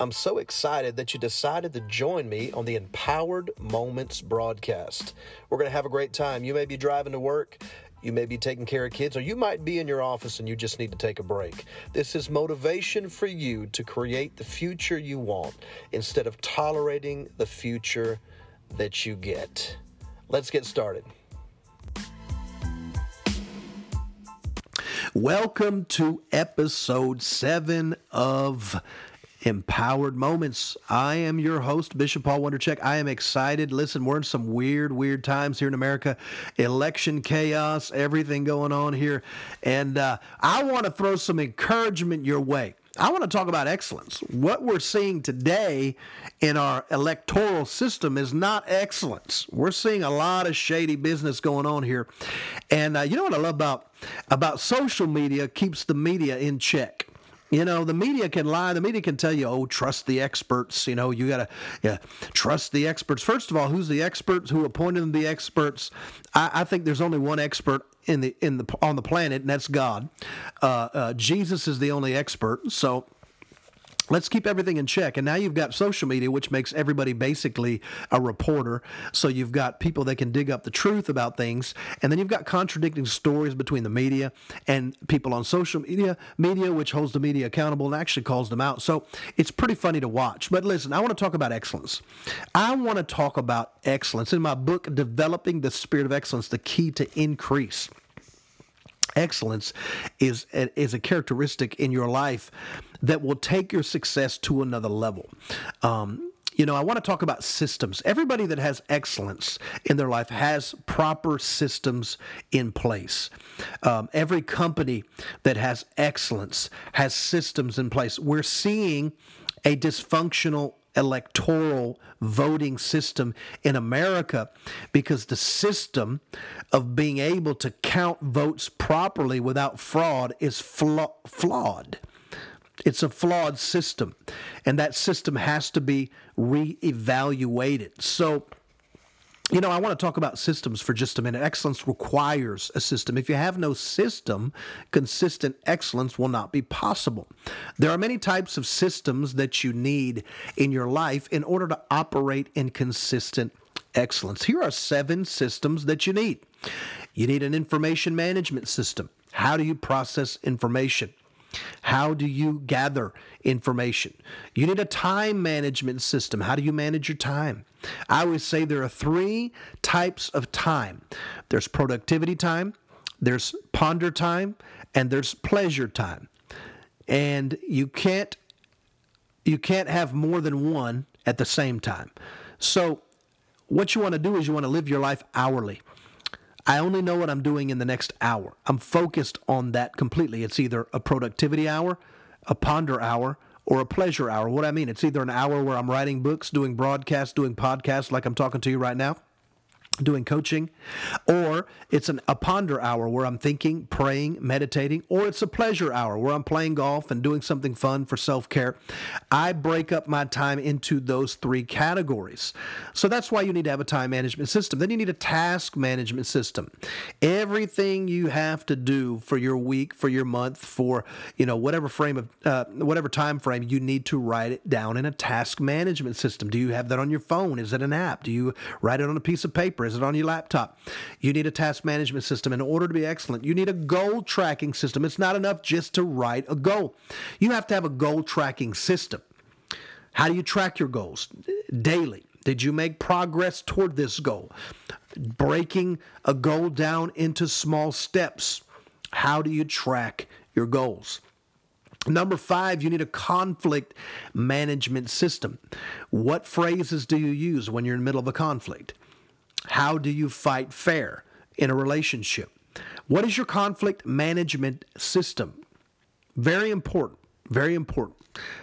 I'm so excited that you decided to join me on the Empowered Moments broadcast. We're going to have a great time. You may be driving to work. You may be taking care of kids, or you might be in your office and you just need to take a break. This is motivation for you to create the future you want instead of tolerating the future that you get. Let's get started. Welcome to episode seven of Empowered Moments. I am your host, Bishop Paul Wondercheck. I am excited. Listen, we're in some weird, weird times here in America. Election chaos, everything going on here. And uh, I want to throw some encouragement your way. I want to talk about excellence. What we're seeing today in our electoral system is not excellence. We're seeing a lot of shady business going on here. And uh, you know what I love about about social media keeps the media in check. You know, the media can lie. The media can tell you, oh, trust the experts. You know, you got to yeah, trust the experts. First of all, who's the experts? Who appointed the experts? I, I think there's only one expert in the in the on the planet, and that's God. Uh, uh, Jesus is the only expert. So Let's keep everything in check. And now you've got social media, which makes everybody basically a reporter. So you've got people that can dig up the truth about things. And then you've got contradicting stories between the media and people on social media, media, which holds the media accountable and actually calls them out. So it's pretty funny to watch. But listen, I want to talk about excellence. I want to talk about excellence. In my book, Developing the Spirit of Excellence, the key to increase excellence is is a characteristic in your life that will take your success to another level. Um, you know, I want to talk about systems. Everybody that has excellence in their life has proper systems in place. Um, every company that has excellence has systems in place. We're seeing a dysfunctional electoral voting system in America because the system of being able to count votes properly without fraud is fla- flawed. It's a flawed system, and that system has to be reevaluated. So, you know, I want to talk about systems for just a minute. Excellence requires a system. If you have no system, consistent excellence will not be possible. There are many types of systems that you need in your life in order to operate in consistent excellence. Here are seven systems that you need. You need an information management system. How do you process information? How do you gather information? You need a time management system. How do you manage your time? I always say there are three types of time there's productivity time, there's ponder time, and there's pleasure time. And you can't you can't have more than one at the same time. So what you want to do is you want to live your life hourly. I only know what I'm doing in the next hour. I'm focused on that completely. It's either a productivity hour, a ponder hour, or a pleasure hour. What I mean, it's either an hour where I'm writing books, doing broadcasts, doing podcasts like I'm talking to you right now, doing coaching, or it's an, a ponder hour where I'm thinking, praying, meditating, or it's a pleasure hour where I'm playing golf and doing something fun for self care. I break up my time into those three categories. So that's why you need to have a time management system. Then you need a task management system. Everything you have to do for your week, for your month, for you know whatever frame of uh, whatever time frame, you need to write it down in a task management system. Do you have that on your phone? Is it an app? Do you write it on a piece of paper? Is it on your laptop? You need a task management system. In order to be excellent, you need a goal tracking system. It's not enough just to write a goal, you have to have a goal tracking system. How do you track your goals? Daily. Did you make progress toward this goal? Breaking a goal down into small steps. How do you track your goals? Number five, you need a conflict management system. What phrases do you use when you're in the middle of a conflict? How do you fight fair in a relationship? What is your conflict management system? Very important. Very important.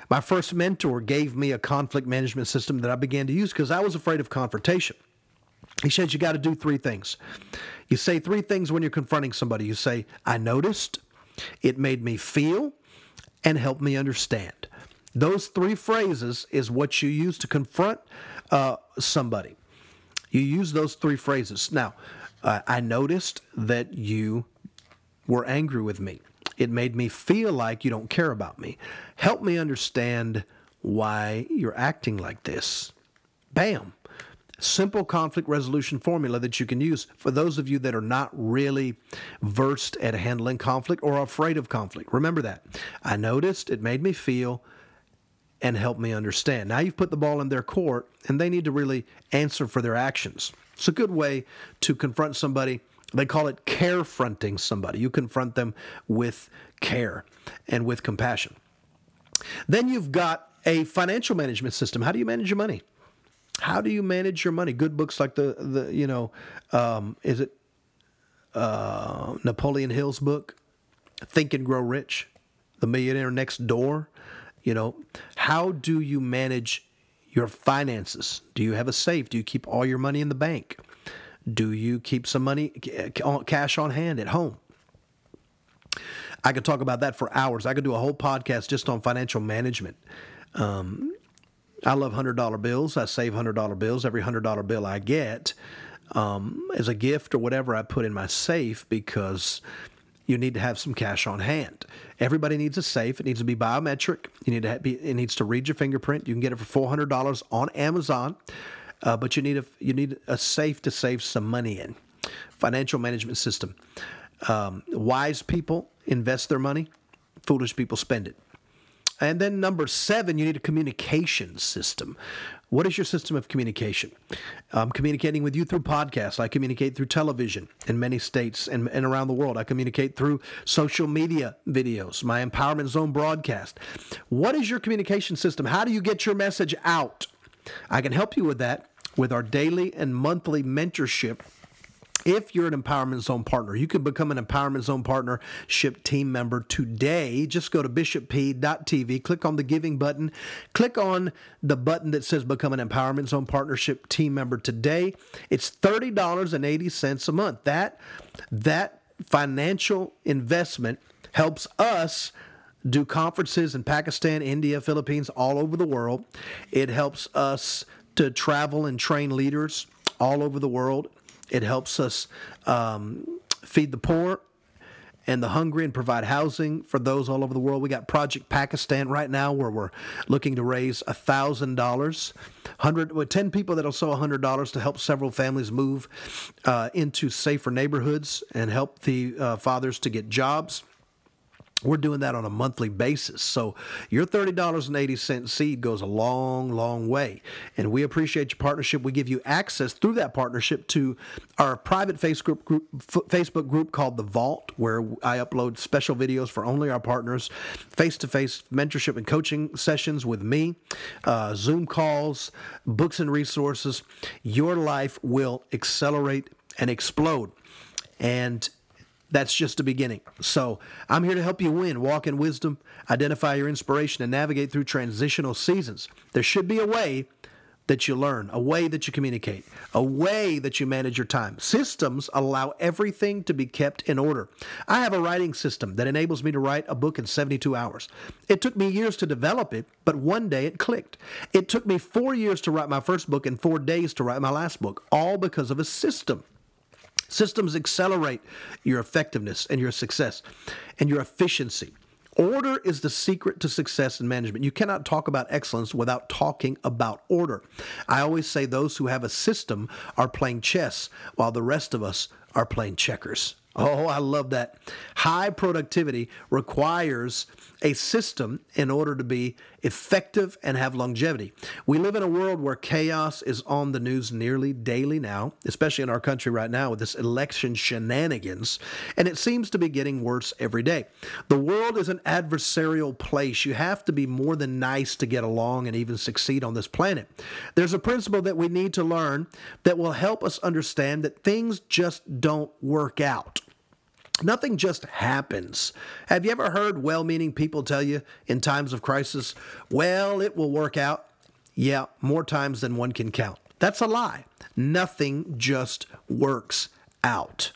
My first mentor gave me a conflict management system that I began to use because I was afraid of confrontation. He said you got to do three things. You say three things when you're confronting somebody. You say, I noticed, it made me feel, and helped me understand. Those three phrases is what you use to confront uh, somebody. You use those three phrases. Now, uh, I noticed that you were angry with me. It made me feel like you don't care about me. Help me understand why you're acting like this. Bam. Simple conflict resolution formula that you can use for those of you that are not really versed at handling conflict or afraid of conflict. Remember that. I noticed it made me feel and help me understand. Now you've put the ball in their court and they need to really answer for their actions. It's a good way to confront somebody. They call it care fronting somebody. You confront them with care and with compassion. Then you've got a financial management system. How do you manage your money? How do you manage your money? Good books like the the you know, um, is it uh, Napoleon Hill's book, Think and Grow Rich, The Millionaire Next Door. You know, how do you manage your finances? Do you have a safe? Do you keep all your money in the bank? Do you keep some money, cash on hand at home? I could talk about that for hours. I could do a whole podcast just on financial management. Um, I love $100 bills. I save $100 bills. Every $100 bill I get um, as a gift or whatever I put in my safe because you need to have some cash on hand. Everybody needs a safe. It needs to be biometric. You need to be. It needs to read your fingerprint. You can get it for four hundred dollars on Amazon, uh, but you need a you need a safe to save some money in. Financial management system. Um, wise people invest their money. Foolish people spend it. And then number seven, you need a communication system. What is your system of communication? I'm communicating with you through podcasts. I communicate through television in many states and, and around the world. I communicate through social media videos, my Empowerment Zone broadcast. What is your communication system? How do you get your message out? I can help you with that with our daily and monthly mentorship if you're an Empowerment Zone partner, you can become an Empowerment Zone partnership team member today. Just go to bishopp.tv, click on the giving button, click on the button that says become an Empowerment Zone partnership team member today. It's $30.80 a month. That that financial investment helps us do conferences in Pakistan, India, Philippines, all over the world. It helps us to travel and train leaders all over the world. It helps us um, feed the poor and the hungry and provide housing for those all over the world. We got Project Pakistan right now where we're looking to raise $1,000. 100, 10 people that'll sow $100 to help several families move uh, into safer neighborhoods and help the uh, fathers to get jobs. We're doing that on a monthly basis. So your $30.80 seed goes a long, long way. And we appreciate your partnership. We give you access through that partnership to our private Facebook group, Facebook group called The Vault, where I upload special videos for only our partners, face to face mentorship and coaching sessions with me, uh, Zoom calls, books and resources. Your life will accelerate and explode. And that's just the beginning. So I'm here to help you win, walk in wisdom, identify your inspiration, and navigate through transitional seasons. There should be a way that you learn, a way that you communicate, a way that you manage your time. Systems allow everything to be kept in order. I have a writing system that enables me to write a book in 72 hours. It took me years to develop it, but one day it clicked. It took me four years to write my first book and four days to write my last book, all because of a system. Systems accelerate your effectiveness and your success and your efficiency. Order is the secret to success in management. You cannot talk about excellence without talking about order. I always say those who have a system are playing chess while the rest of us are playing checkers. Oh, I love that. High productivity requires a system in order to be effective and have longevity. We live in a world where chaos is on the news nearly daily now, especially in our country right now with this election shenanigans, and it seems to be getting worse every day. The world is an adversarial place. You have to be more than nice to get along and even succeed on this planet. There's a principle that we need to learn that will help us understand that things just don't work out. Nothing just happens. Have you ever heard well meaning people tell you in times of crisis, well, it will work out? Yeah, more times than one can count. That's a lie. Nothing just works out.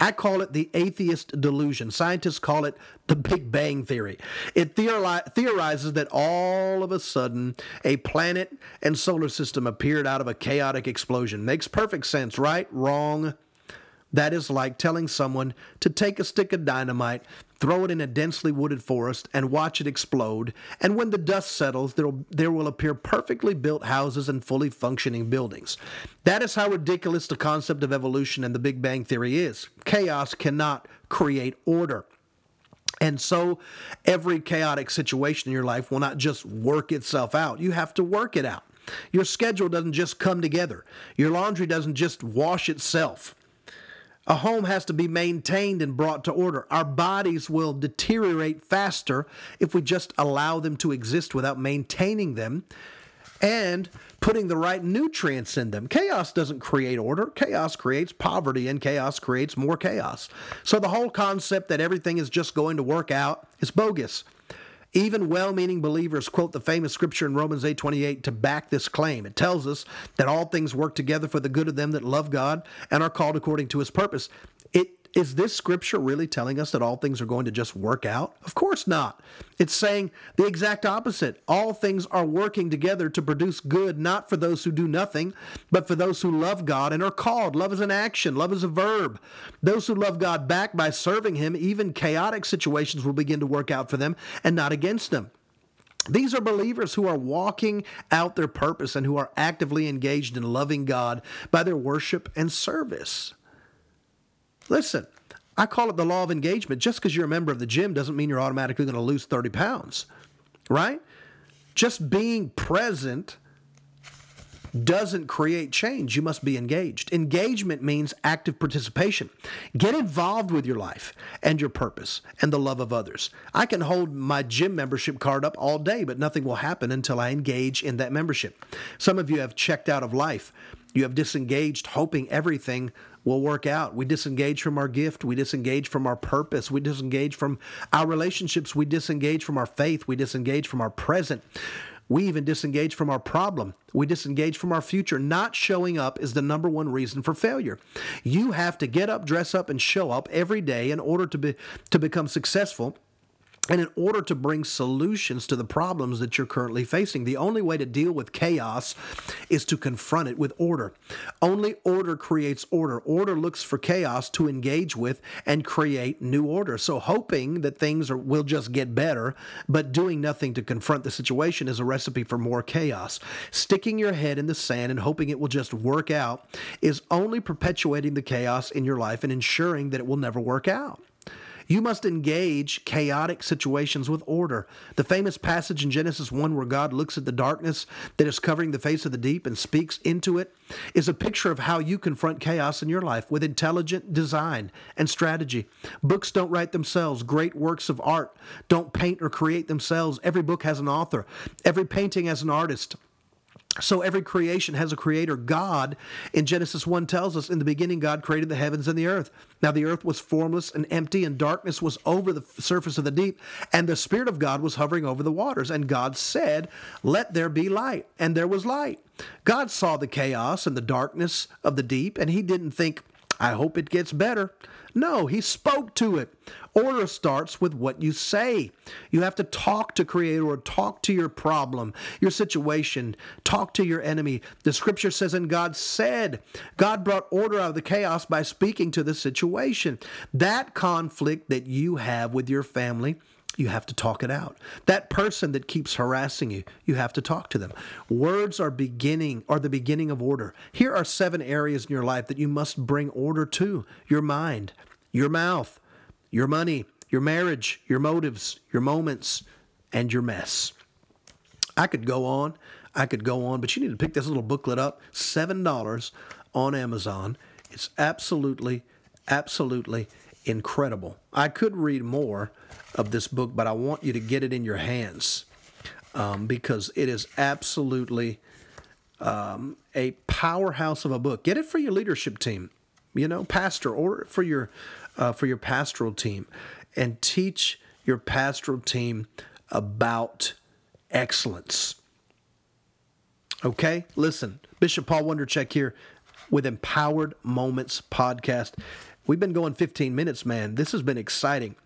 I call it the atheist delusion. Scientists call it the Big Bang Theory. It theorizes that all of a sudden a planet and solar system appeared out of a chaotic explosion. Makes perfect sense, right? Wrong. That is like telling someone to take a stick of dynamite, throw it in a densely wooded forest, and watch it explode. And when the dust settles, there will, there will appear perfectly built houses and fully functioning buildings. That is how ridiculous the concept of evolution and the Big Bang Theory is. Chaos cannot create order. And so every chaotic situation in your life will not just work itself out, you have to work it out. Your schedule doesn't just come together, your laundry doesn't just wash itself. A home has to be maintained and brought to order. Our bodies will deteriorate faster if we just allow them to exist without maintaining them and putting the right nutrients in them. Chaos doesn't create order, chaos creates poverty, and chaos creates more chaos. So the whole concept that everything is just going to work out is bogus. Even well-meaning believers quote the famous scripture in Romans 8:28 to back this claim. It tells us that all things work together for the good of them that love God and are called according to his purpose. It is this scripture really telling us that all things are going to just work out? Of course not. It's saying the exact opposite. All things are working together to produce good, not for those who do nothing, but for those who love God and are called. Love is an action, love is a verb. Those who love God back by serving Him, even chaotic situations will begin to work out for them and not against them. These are believers who are walking out their purpose and who are actively engaged in loving God by their worship and service. Listen, I call it the law of engagement. Just because you're a member of the gym doesn't mean you're automatically going to lose 30 pounds, right? Just being present doesn't create change. You must be engaged. Engagement means active participation. Get involved with your life and your purpose and the love of others. I can hold my gym membership card up all day, but nothing will happen until I engage in that membership. Some of you have checked out of life. You have disengaged, hoping everything will work out. We disengage from our gift. We disengage from our purpose. We disengage from our relationships. We disengage from our faith. We disengage from our present. We even disengage from our problem. We disengage from our future. Not showing up is the number one reason for failure. You have to get up, dress up, and show up every day in order to be to become successful and in order to bring solutions to the problems that you're currently facing, the only way to deal with chaos is to confront it with order. Only order creates order. Order looks for chaos to engage with and create new order. So, hoping that things are, will just get better, but doing nothing to confront the situation is a recipe for more chaos. Sticking your head in the sand and hoping it will just work out is only perpetuating the chaos in your life and ensuring that it will never work out. You must engage chaotic situations with order. The famous passage in Genesis 1 where God looks at the darkness that is covering the face of the deep and speaks into it is a picture of how you confront chaos in your life with intelligent design and strategy. Books don't write themselves, great works of art don't paint or create themselves. Every book has an author, every painting has an artist. So every creation has a creator. God in Genesis 1 tells us in the beginning God created the heavens and the earth. Now the earth was formless and empty and darkness was over the surface of the deep and the spirit of God was hovering over the waters and God said, "Let there be light." And there was light. God saw the chaos and the darkness of the deep and he didn't think, "I hope it gets better." No, he spoke to it. Order starts with what you say. You have to talk to creator or talk to your problem, your situation, talk to your enemy. The scripture says, and God said, God brought order out of the chaos by speaking to the situation. That conflict that you have with your family you have to talk it out. That person that keeps harassing you, you have to talk to them. Words are beginning are the beginning of order. Here are seven areas in your life that you must bring order to. Your mind, your mouth, your money, your marriage, your motives, your moments, and your mess. I could go on. I could go on, but you need to pick this little booklet up. $7 on Amazon. It's absolutely, absolutely incredible. I could read more of this book, but I want you to get it in your hands um, because it is absolutely um, a powerhouse of a book. Get it for your leadership team, you know, pastor, or for your uh, for your pastoral team, and teach your pastoral team about excellence. Okay, listen, Bishop Paul Wondercheck here with Empowered Moments podcast. We've been going 15 minutes, man. This has been exciting.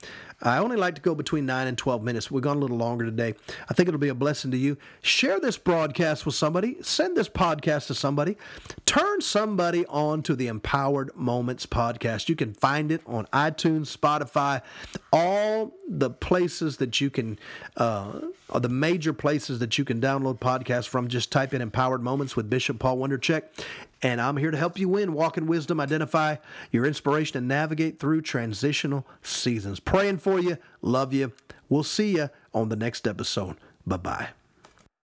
I only like to go between 9 and 12 minutes. We've gone a little longer today. I think it'll be a blessing to you. Share this broadcast with somebody. Send this podcast to somebody. Turn somebody on to the Empowered Moments podcast. You can find it on iTunes, Spotify, all the places that you can, uh, the major places that you can download podcasts from. Just type in Empowered Moments with Bishop Paul Wondercheck. And I'm here to help you win, walk in wisdom, identify your inspiration, and navigate through transitional seasons. Praying for you. Love you. We'll see you on the next episode. Bye bye.